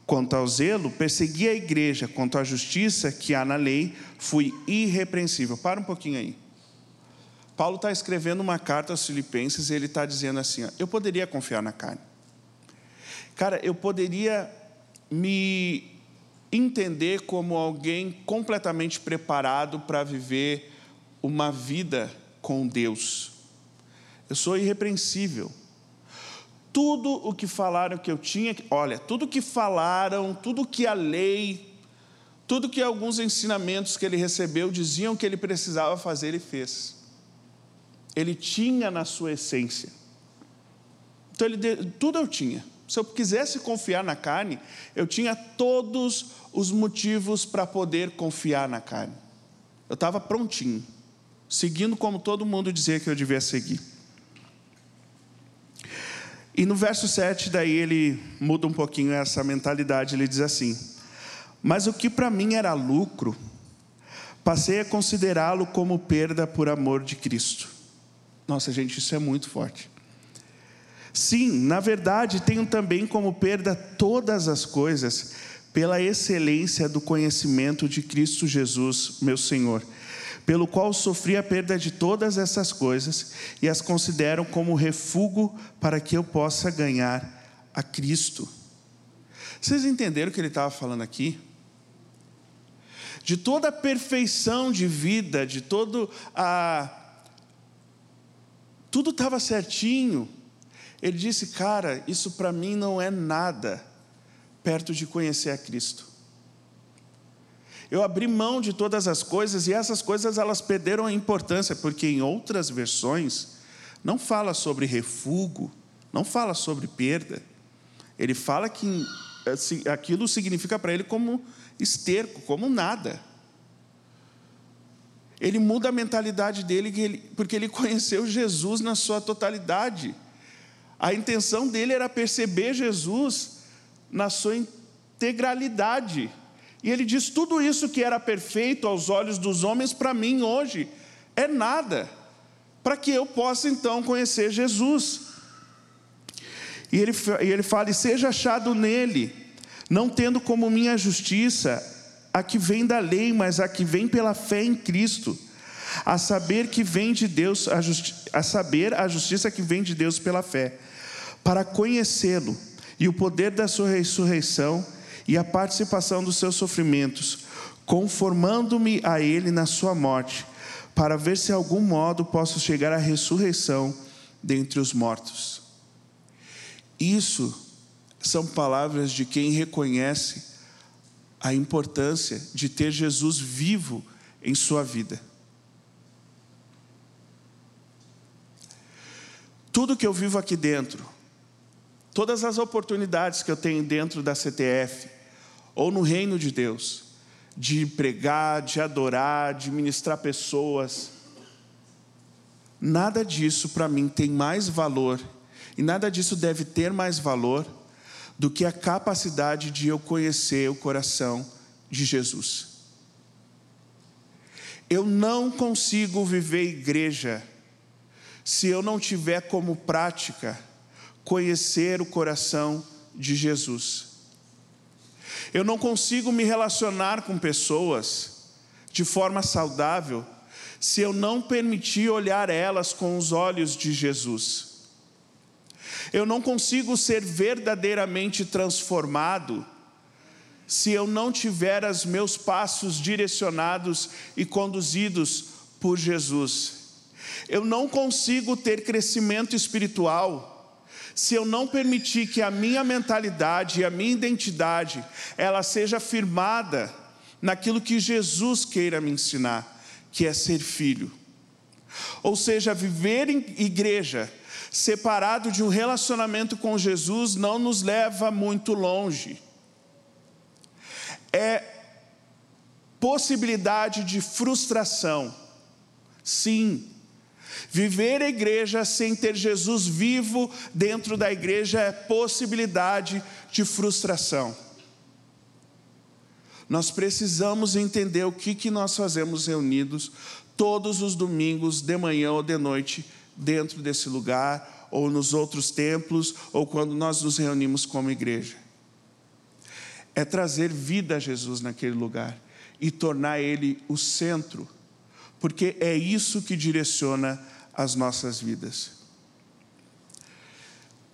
Quanto ao zelo, persegui a igreja, quanto à justiça que há na lei, fui irrepreensível. Para um pouquinho aí. Paulo está escrevendo uma carta aos Filipenses e ele está dizendo assim: ó, eu poderia confiar na carne. Cara, eu poderia me entender como alguém completamente preparado para viver uma vida com Deus. Eu sou irrepreensível. Tudo o que falaram que eu tinha, olha, tudo que falaram, tudo que a lei, tudo que alguns ensinamentos que ele recebeu diziam que ele precisava fazer, ele fez ele tinha na sua essência. Então, ele, tudo eu tinha. Se eu quisesse confiar na carne, eu tinha todos os motivos para poder confiar na carne. Eu estava prontinho, seguindo como todo mundo dizia que eu devia seguir. E no verso 7, daí ele muda um pouquinho essa mentalidade, ele diz assim: Mas o que para mim era lucro, passei a considerá-lo como perda por amor de Cristo. Nossa, gente, isso é muito forte. Sim, na verdade, tenho também como perda todas as coisas, pela excelência do conhecimento de Cristo Jesus, meu Senhor, pelo qual sofri a perda de todas essas coisas e as considero como refúgio para que eu possa ganhar a Cristo. Vocês entenderam o que ele estava falando aqui? De toda a perfeição de vida, de todo a. Tudo estava certinho. Ele disse, cara, isso para mim não é nada perto de conhecer a Cristo. Eu abri mão de todas as coisas e essas coisas elas perderam a importância, porque em outras versões não fala sobre refúgio, não fala sobre perda. Ele fala que assim, aquilo significa para ele como esterco, como nada. Ele muda a mentalidade dele porque ele conheceu Jesus na sua totalidade. A intenção dele era perceber Jesus na sua integralidade. E ele diz: tudo isso que era perfeito aos olhos dos homens, para mim hoje é nada, para que eu possa então conhecer Jesus. E ele, e ele fala: e seja achado nele, não tendo como minha justiça a que vem da lei, mas a que vem pela fé em Cristo, a saber que vem de Deus, a, a saber a justiça que vem de Deus pela fé, para conhecê-lo e o poder da sua ressurreição e a participação dos seus sofrimentos, conformando-me a ele na sua morte, para ver se de algum modo posso chegar à ressurreição dentre os mortos. Isso são palavras de quem reconhece a importância de ter Jesus vivo em sua vida. Tudo que eu vivo aqui dentro, todas as oportunidades que eu tenho dentro da CTF ou no reino de Deus, de pregar, de adorar, de ministrar pessoas, nada disso para mim tem mais valor e nada disso deve ter mais valor do que a capacidade de eu conhecer o coração de Jesus. Eu não consigo viver igreja se eu não tiver como prática conhecer o coração de Jesus. Eu não consigo me relacionar com pessoas de forma saudável se eu não permitir olhar elas com os olhos de Jesus. Eu não consigo ser verdadeiramente transformado se eu não tiver os meus passos direcionados e conduzidos por Jesus. Eu não consigo ter crescimento espiritual se eu não permitir que a minha mentalidade e a minha identidade ela seja firmada naquilo que Jesus queira me ensinar, que é ser filho. Ou seja, viver em igreja separado de um relacionamento com Jesus não nos leva muito longe. É possibilidade de frustração. Sim, Viver a igreja sem ter Jesus vivo dentro da igreja é possibilidade de frustração. Nós precisamos entender o que, que nós fazemos reunidos todos os domingos, de manhã ou de noite, dentro desse lugar, ou nos outros templos, ou quando nós nos reunimos como igreja. É trazer vida a Jesus naquele lugar e tornar ele o centro porque é isso que direciona as nossas vidas.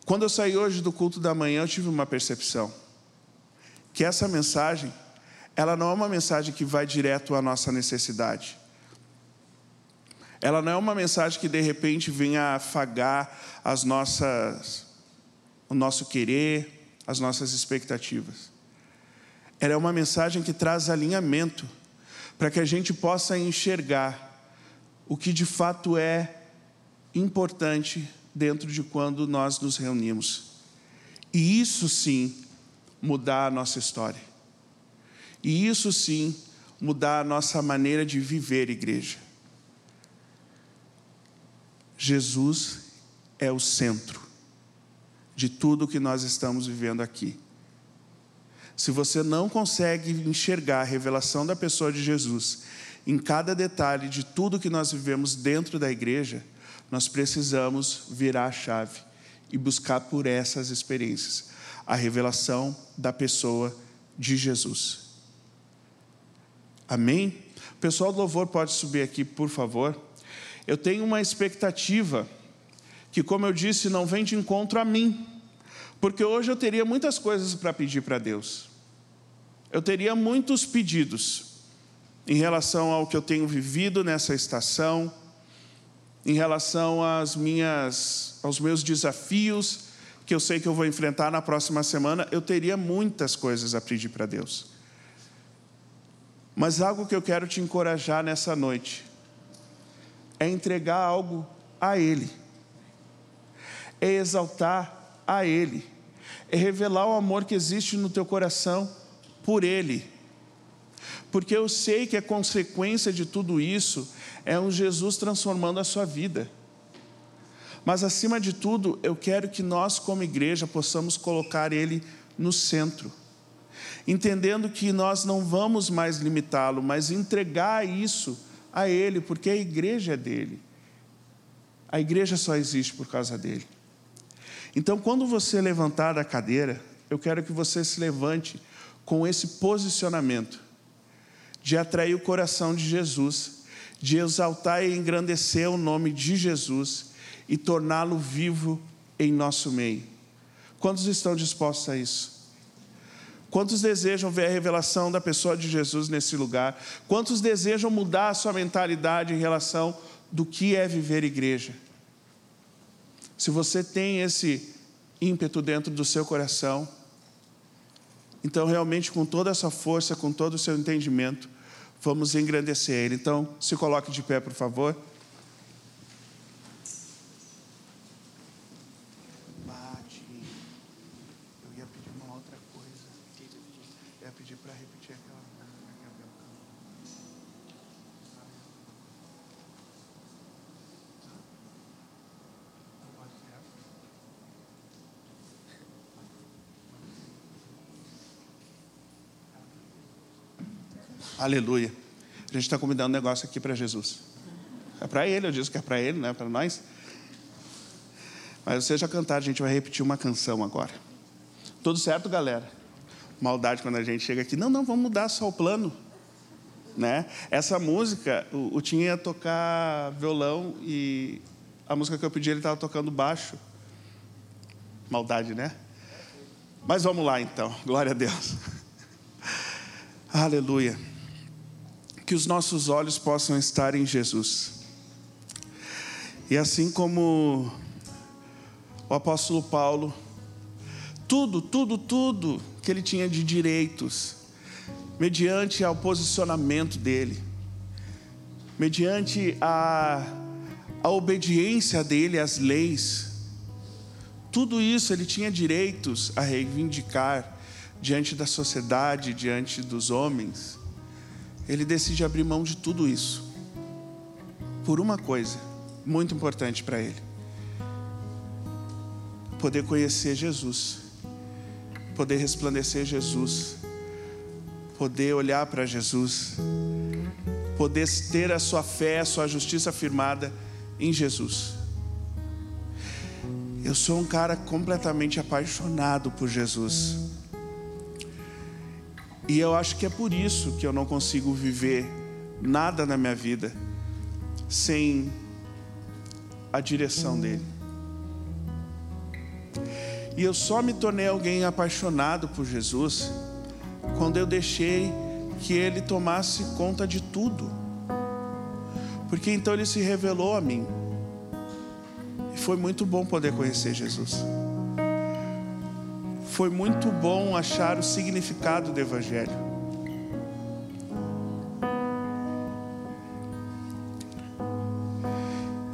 Quando eu saí hoje do culto da manhã, eu tive uma percepção que essa mensagem, ela não é uma mensagem que vai direto à nossa necessidade. Ela não é uma mensagem que de repente venha afagar as nossas o nosso querer, as nossas expectativas. Ela é uma mensagem que traz alinhamento para que a gente possa enxergar o que de fato é importante dentro de quando nós nos reunimos. E isso sim mudar a nossa história. E isso sim mudar a nossa maneira de viver igreja. Jesus é o centro de tudo que nós estamos vivendo aqui. Se você não consegue enxergar a revelação da pessoa de Jesus em cada detalhe de tudo que nós vivemos dentro da igreja, nós precisamos virar a chave e buscar por essas experiências a revelação da pessoa de Jesus. Amém? O pessoal do louvor pode subir aqui, por favor. Eu tenho uma expectativa que, como eu disse, não vem de encontro a mim, porque hoje eu teria muitas coisas para pedir para Deus. Eu teria muitos pedidos em relação ao que eu tenho vivido nessa estação, em relação às minhas, aos meus desafios que eu sei que eu vou enfrentar na próxima semana, eu teria muitas coisas a pedir para Deus. Mas algo que eu quero te encorajar nessa noite é entregar algo a Ele, é exaltar a Ele, é revelar o amor que existe no teu coração por Ele. Porque eu sei que a consequência de tudo isso é um Jesus transformando a sua vida. Mas acima de tudo, eu quero que nós, como igreja, possamos colocar Ele no centro, entendendo que nós não vamos mais limitá-lo, mas entregar isso a Ele, porque a igreja é dele. A igreja só existe por causa dele. Então, quando você levantar da cadeira, eu quero que você se levante com esse posicionamento de atrair o coração de Jesus, de exaltar e engrandecer o nome de Jesus e torná-lo vivo em nosso meio. Quantos estão dispostos a isso? Quantos desejam ver a revelação da pessoa de Jesus nesse lugar? Quantos desejam mudar a sua mentalidade em relação do que é viver igreja? Se você tem esse ímpeto dentro do seu coração, então realmente com toda essa força, com todo o seu entendimento, vamos engrandecer Ele. Então, se coloque de pé, por favor. Aleluia. A gente está convidando um negócio aqui para Jesus. É para ele, eu disse que é para ele, não é para nós. Mas você já cantar, a gente vai repetir uma canção agora. Tudo certo, galera? Maldade quando a gente chega aqui. Não, não, vamos mudar só o plano. Né? Essa música, o, o Tim ia tocar violão e a música que eu pedi ele estava tocando baixo. Maldade, né? Mas vamos lá então. Glória a Deus. Aleluia que os nossos olhos possam estar em Jesus. E assim como o apóstolo Paulo, tudo, tudo, tudo que ele tinha de direitos, mediante ao posicionamento dele, mediante a, a obediência dele às leis, tudo isso ele tinha direitos a reivindicar diante da sociedade, diante dos homens ele decide abrir mão de tudo isso por uma coisa muito importante para ele: poder conhecer Jesus, poder resplandecer Jesus, poder olhar para Jesus, poder ter a sua fé, a sua justiça firmada em Jesus. Eu sou um cara completamente apaixonado por Jesus. E eu acho que é por isso que eu não consigo viver nada na minha vida sem a direção dele. E eu só me tornei alguém apaixonado por Jesus quando eu deixei que ele tomasse conta de tudo. Porque então ele se revelou a mim. E foi muito bom poder conhecer Jesus foi muito bom achar o significado do Evangelho.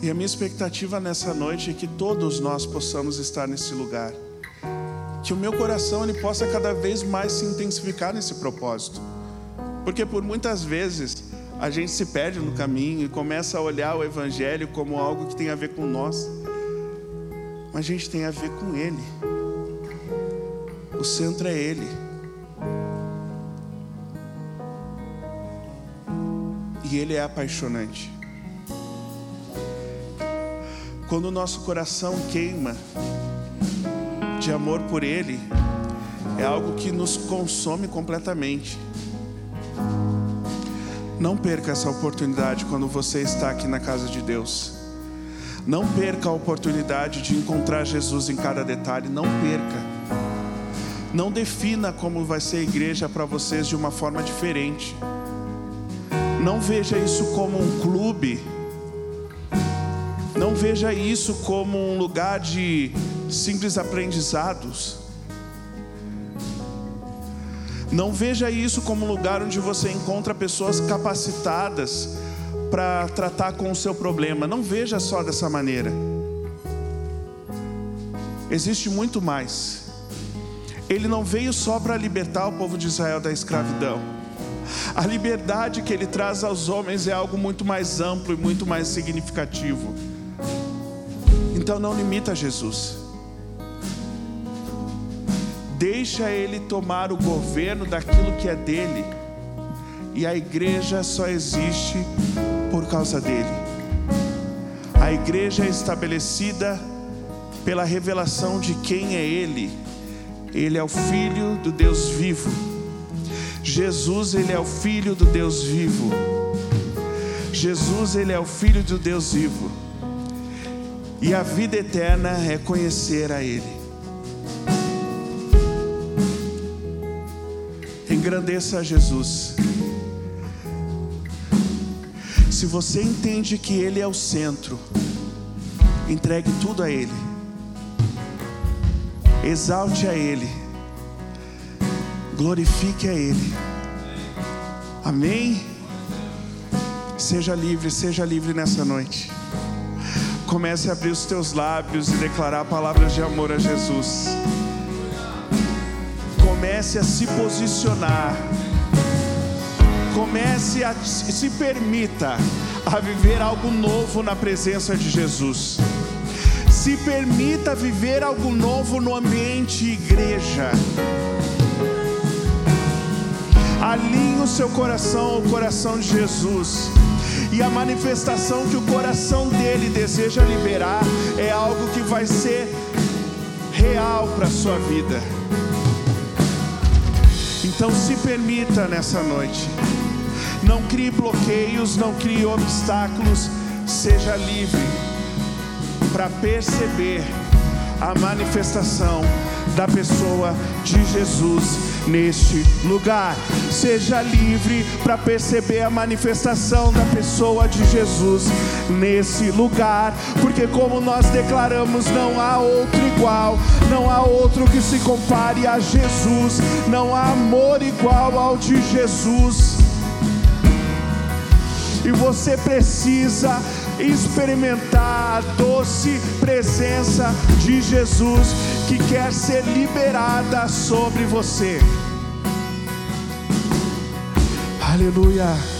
E a minha expectativa nessa noite é que todos nós possamos estar nesse lugar. Que o meu coração ele possa cada vez mais se intensificar nesse propósito. Porque por muitas vezes a gente se perde no caminho e começa a olhar o evangelho como algo que tem a ver com nós. Mas a gente tem a ver com ele. O centro é Ele. E Ele é apaixonante. Quando o nosso coração queima de amor por Ele, é algo que nos consome completamente. Não perca essa oportunidade quando você está aqui na casa de Deus. Não perca a oportunidade de encontrar Jesus em cada detalhe. Não perca. Não defina como vai ser a igreja para vocês de uma forma diferente. Não veja isso como um clube. Não veja isso como um lugar de simples aprendizados. Não veja isso como um lugar onde você encontra pessoas capacitadas para tratar com o seu problema. Não veja só dessa maneira. Existe muito mais. Ele não veio só para libertar o povo de Israel da escravidão. A liberdade que ele traz aos homens é algo muito mais amplo e muito mais significativo. Então não limita Jesus. Deixa ele tomar o governo daquilo que é dele. E a igreja só existe por causa dele. A igreja é estabelecida pela revelação de quem é ele. Ele é o filho do Deus vivo. Jesus, ele é o filho do Deus vivo. Jesus, ele é o filho do Deus vivo. E a vida eterna é conhecer a ele. Engrandeça a Jesus. Se você entende que Ele é o centro, entregue tudo a Ele, exalte a Ele, glorifique a Ele. Amém? Seja livre, seja livre nessa noite. Comece a abrir os teus lábios e declarar palavras de amor a Jesus comece a se posicionar, comece a se permita a viver algo novo na presença de Jesus. Se permita viver algo novo no ambiente igreja. Alinhe o seu coração ao coração de Jesus. E a manifestação que o coração dele deseja liberar é algo que vai ser real para a sua vida. Então se permita nessa noite. Não crie bloqueios, não crie obstáculos. Seja livre para perceber a manifestação da pessoa de Jesus neste lugar. Seja livre para perceber a manifestação da pessoa de Jesus nesse lugar, porque, como nós declaramos, não há outro igual, não há outro que se compare a Jesus, não há amor igual ao de Jesus. E você precisa experimentar a doce presença de Jesus que quer ser liberada sobre você. Aleluia.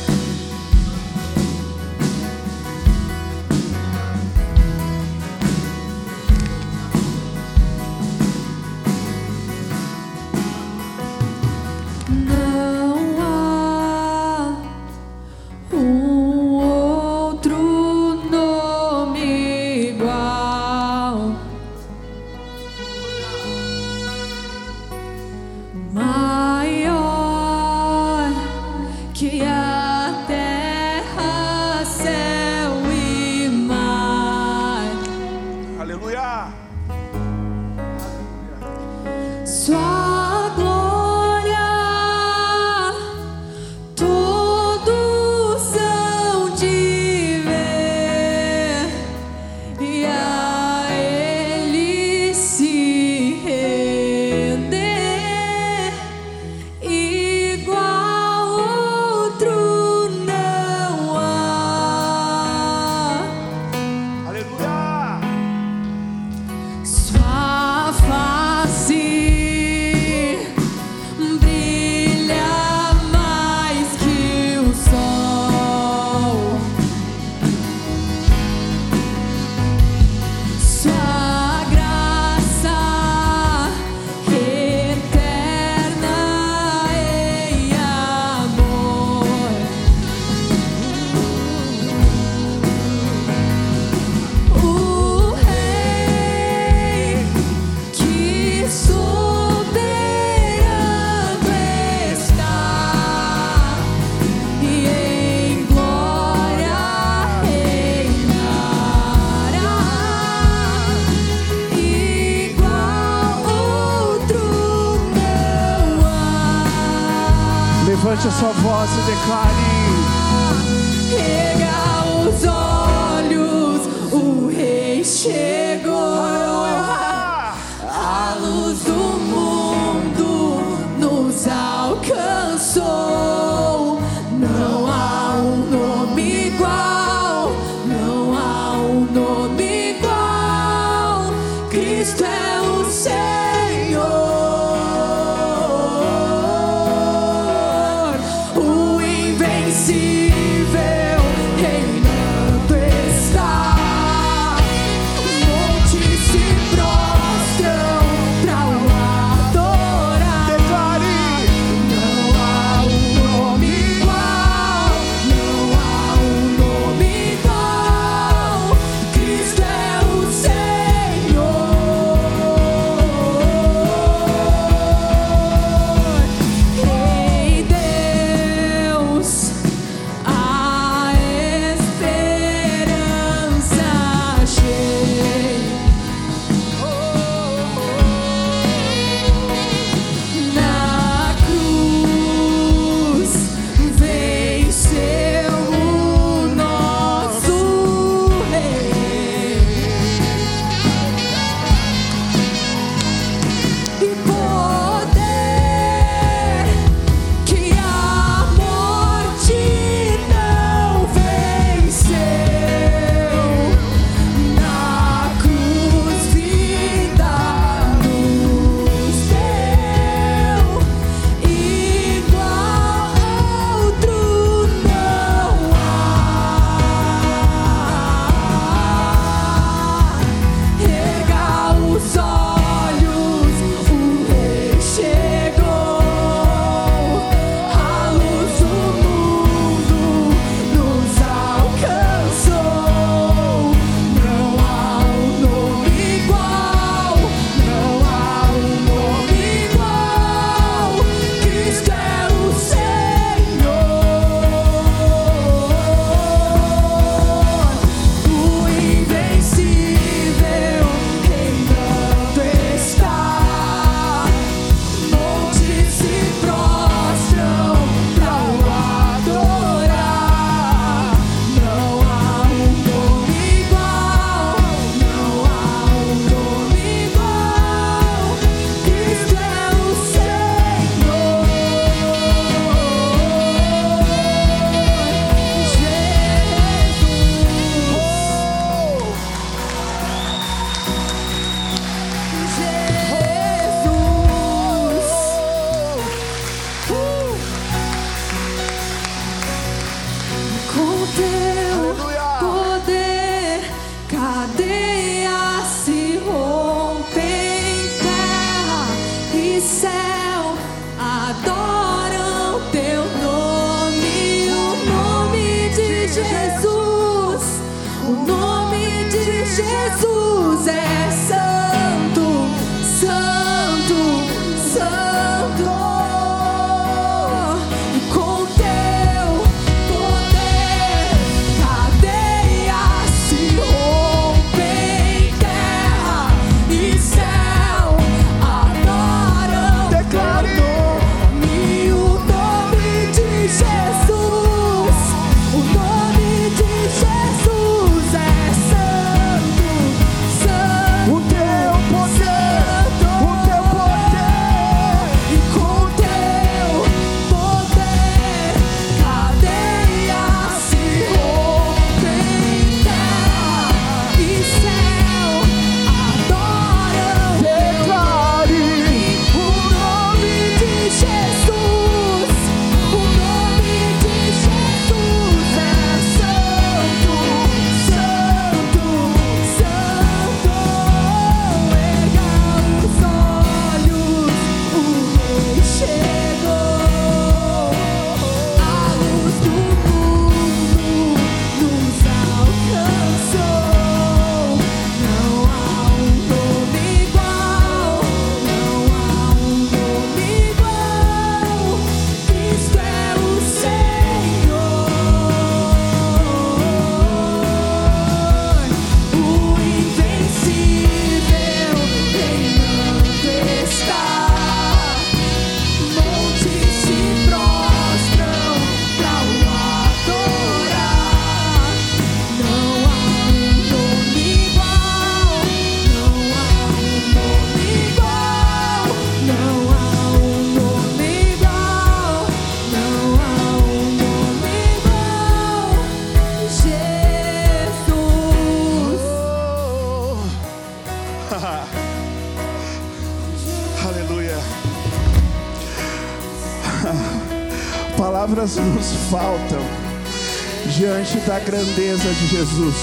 diante da grandeza de Jesus.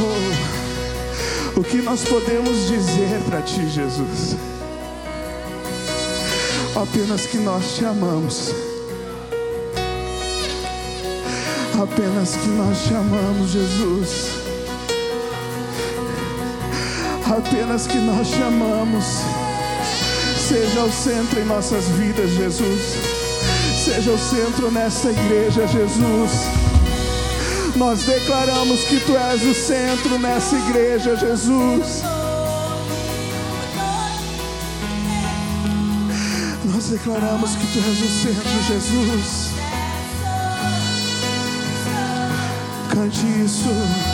Oh. O que nós podemos dizer para ti, Jesus? Apenas que nós te amamos. Apenas que nós te amamos, Jesus. Apenas que nós te amamos seja o centro em nossas vidas, Jesus. Seja o centro nessa igreja, Jesus. Nós declaramos que Tu és o centro nessa igreja, Jesus. Nós declaramos que Tu és o centro, Jesus. Cante isso.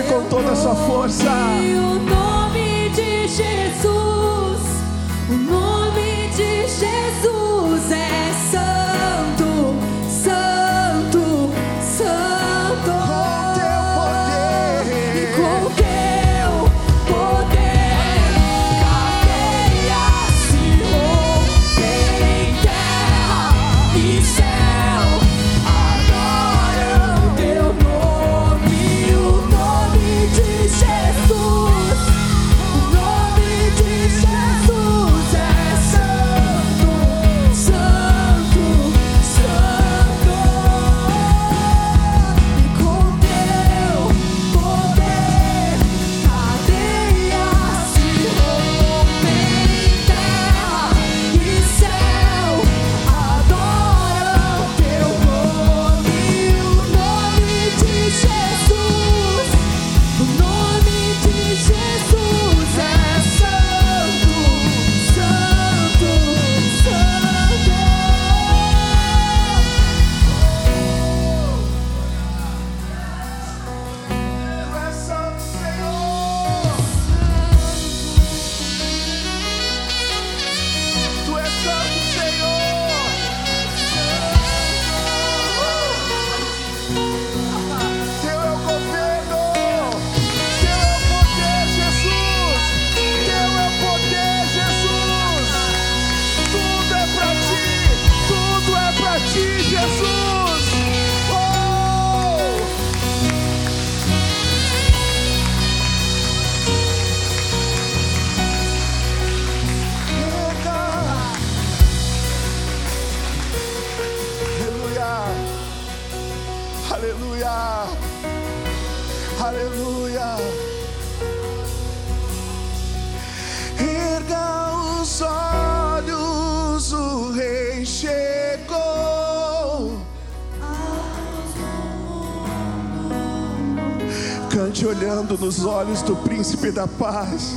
disse com toda a sua força. O nome de Jesus, o nome de Jesus é santo. olhando nos olhos do príncipe da paz.